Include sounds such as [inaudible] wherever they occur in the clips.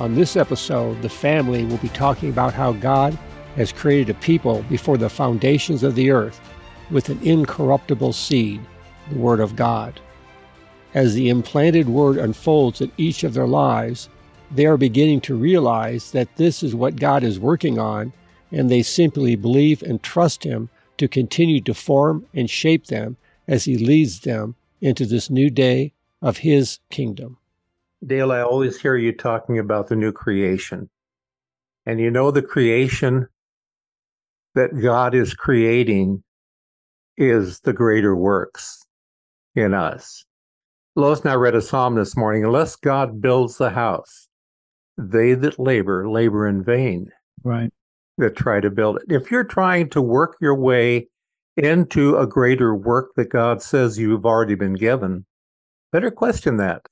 On this episode, the family will be talking about how God has created a people before the foundations of the earth with an incorruptible seed, the Word of God. As the implanted Word unfolds in each of their lives, they are beginning to realize that this is what God is working on, and they simply believe and trust Him to continue to form and shape them as He leads them into this new day of His kingdom. Dale, I always hear you talking about the new creation. And you know, the creation that God is creating is the greater works in us. Lois and I read a psalm this morning unless God builds the house, they that labor, labor in vain. Right. That try to build it. If you're trying to work your way into a greater work that God says you've already been given, better question that.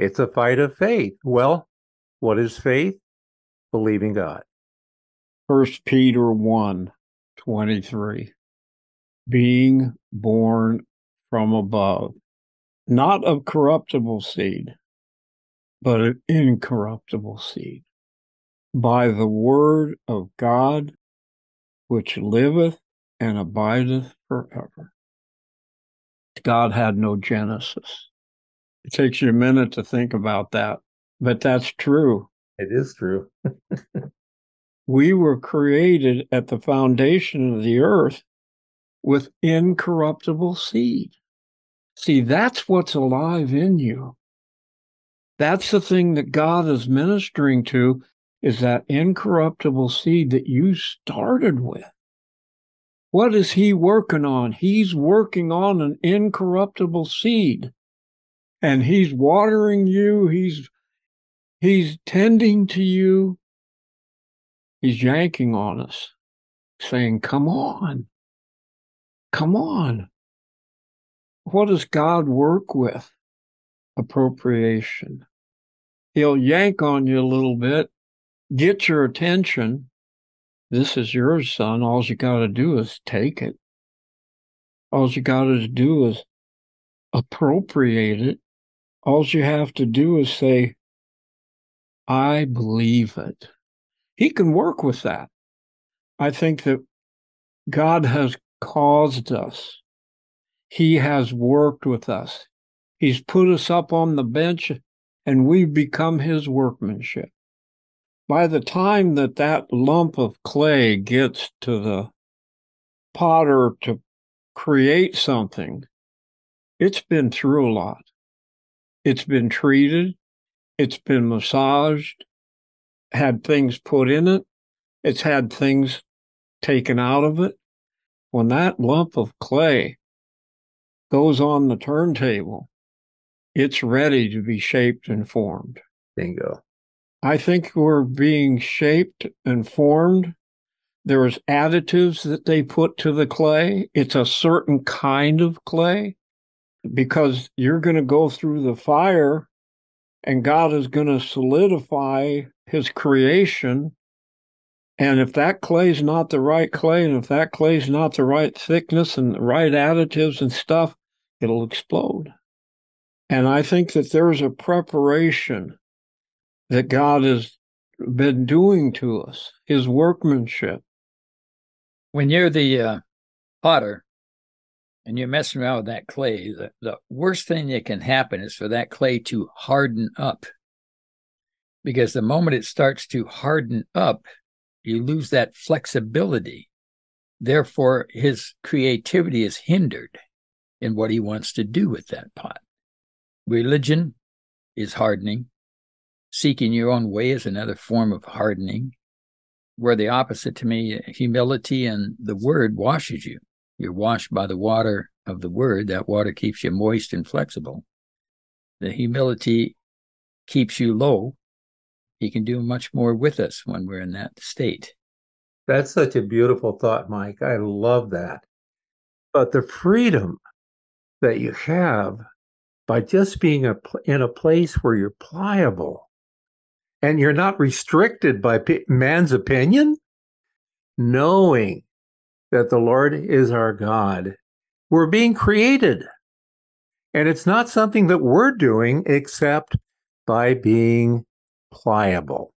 It's a fight of faith. Well, what is faith? Believing God. First Peter 1 23. Being born from above, not of corruptible seed, but an incorruptible seed, by the word of God, which liveth and abideth forever. God had no Genesis. It takes you a minute to think about that, but that's true. It is true. we were created at the foundation of the earth with incorruptible seed. See, that's what's alive in you. That's the thing that God is ministering to is that incorruptible seed that you started with. What is he working on? He's working on an incorruptible seed and he's watering you he's he's tending to you. He's yanking on us saying come on. Come on. What does god work with? Appropriation. He'll yank on you a little bit get your attention. This is yours son. All you got to do is take it. All you got to do is appropriate it all you have to do is say, I believe it. He can work with that. I think that God has caused us. He has worked with us. He's put us up on the bench and we've become his workmanship. By the time that that lump of clay gets to the potter to create something, it's been through a lot. It's been treated, it's been massaged, had things put in it, it's had things taken out of it. When that lump of clay goes on the turntable, it's ready to be shaped and formed. Bingo. I think we're being shaped and formed. There's additives that they put to the clay. It's a certain kind of clay because you're going to go through the fire and God is going to solidify his creation. And if that clay is not the right clay, and if that clay is not the right thickness and the right additives and stuff, it'll explode. And I think that there's a preparation that God has been doing to us, his workmanship. When you're the uh, potter, and you're messing around with that clay, the, the worst thing that can happen is for that clay to harden up. Because the moment it starts to harden up, you lose that flexibility. Therefore, his creativity is hindered in what he wants to do with that pot. Religion is hardening. Seeking your own way is another form of hardening. Where the opposite to me, humility and the word washes you. You're washed by the water of the word. That water keeps you moist and flexible. The humility keeps you low He can do much more with us when we're in that state. That's such a beautiful thought, Mike. I love that. But the freedom that you have by just being a, in a place where you're pliable and you're not restricted by man's opinion, knowing that the Lord is our God, we're being created. And it's not something that we're doing except by being pliable,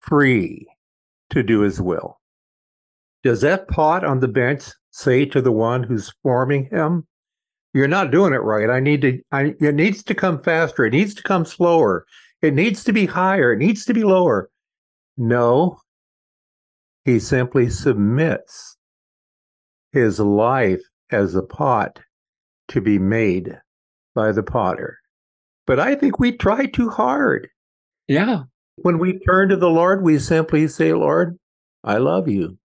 free to do his will. Does that pot on the bench say to the one who's forming him, You're not doing it right. I need to, I, it needs to come faster. It needs to come slower. It needs to be higher. It needs to be lower. No, he simply submits his life as a pot to be made by the potter. But I think we try too hard. Yeah. When we turn to the Lord, we simply say, Lord, I love you.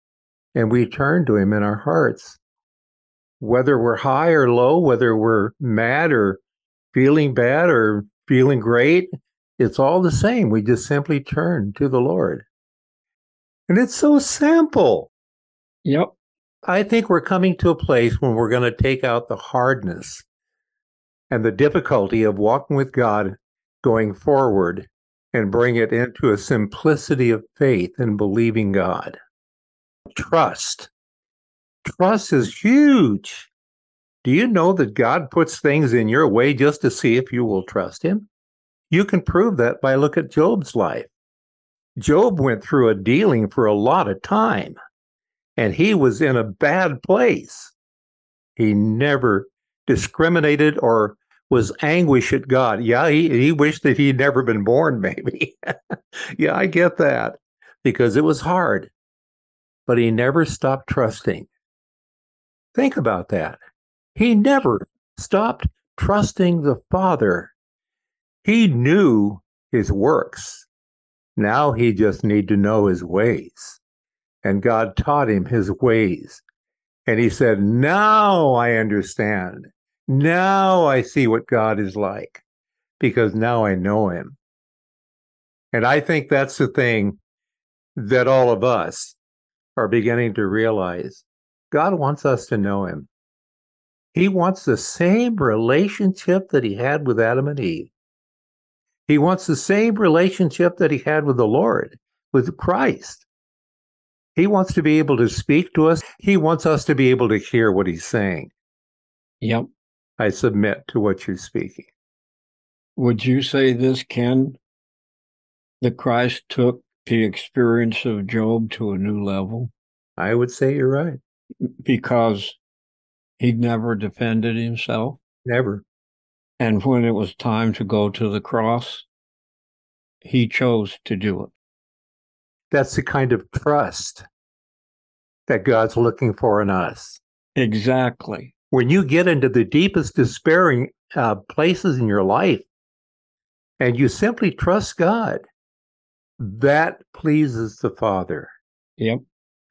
And we turn to him in our hearts. Whether we're high or low, whether we're mad or feeling bad or feeling great, it's all the same. We just simply turn to the Lord. And it's so simple. Yep. I think we're coming to a place when we're going to take out the hardness and the difficulty of walking with God going forward and bring it into a simplicity of faith and believing God. Trust. Trust is huge. Do you know that God puts things in your way just to see if you will trust Him? You can prove that by look at Job's life. Job went through a dealing for a lot of time, and he was in a bad place. He never discriminated or was anguish at God. Yeah, he, he wished that he'd never been born, [laughs] maybe. yeah, I get that because it was hard, but he never stopped trusting. Think about that. He never stopped trusting the Father. He knew his works. Now he just need to know his ways. And God taught him his ways. And he said, Now I understand. Now I see what God is like because now I know him. And I think that's the thing that all of us are beginning to realize. God wants us to know him. He wants the same relationship that he had with Adam and Eve. He wants the same relationship that he had with the Lord, with Christ. He wants to be able to speak to us. He wants us to be able to hear what he's saying. Yep. I submit to what you're speaking. Would you say this, Ken? That Christ took the experience of Job to a new level? I would say you're right. Because he never defended himself? Never. And when it was time to go to the cross, he chose to do it. That's the kind of trust that God's looking for in us. Exactly when you get into the deepest despairing uh, places in your life and you simply trust God, that pleases the Father. Yep.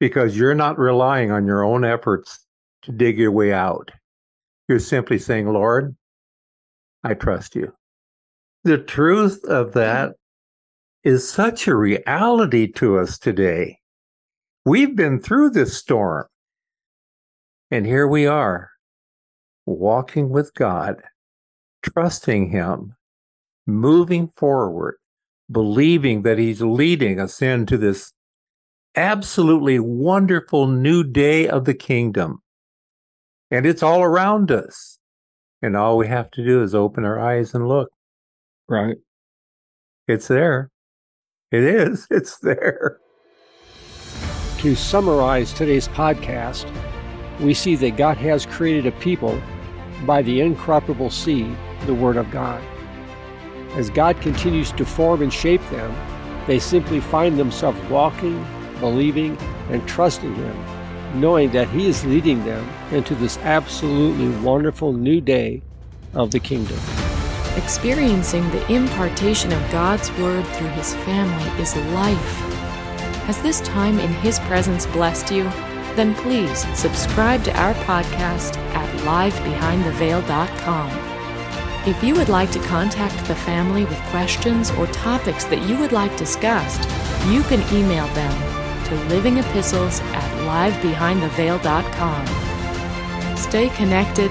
Because you're not relying on your own efforts to dig your way out. You're simply saying, Lord, I trust you. The truth of that is such a reality to us today. We've been through this storm, and here we are walking with God, trusting Him, moving forward, believing that He's leading us into this absolutely wonderful new day of the kingdom. And it's all around us. And all we have to do is open our eyes and look. Right. It's there. It is. [laughs] It's there. To summarize today's podcast, we see that God has created a people by the incorruptible seed, the Word of God. As God continues to form and shape them, they simply find themselves walking, believing, and trusting Him, knowing that He is leading them into this absolutely wonderful new day of the kingdom. Experiencing the impartation of God's Word through His family is life. Has this time in His presence blessed you? Then please subscribe to our podcast at livebehindtheveil.com. If you would like to contact the family with questions or topics that you would like discussed, you can email them to livingepistles at livebehindtheveil.com. Stay connected,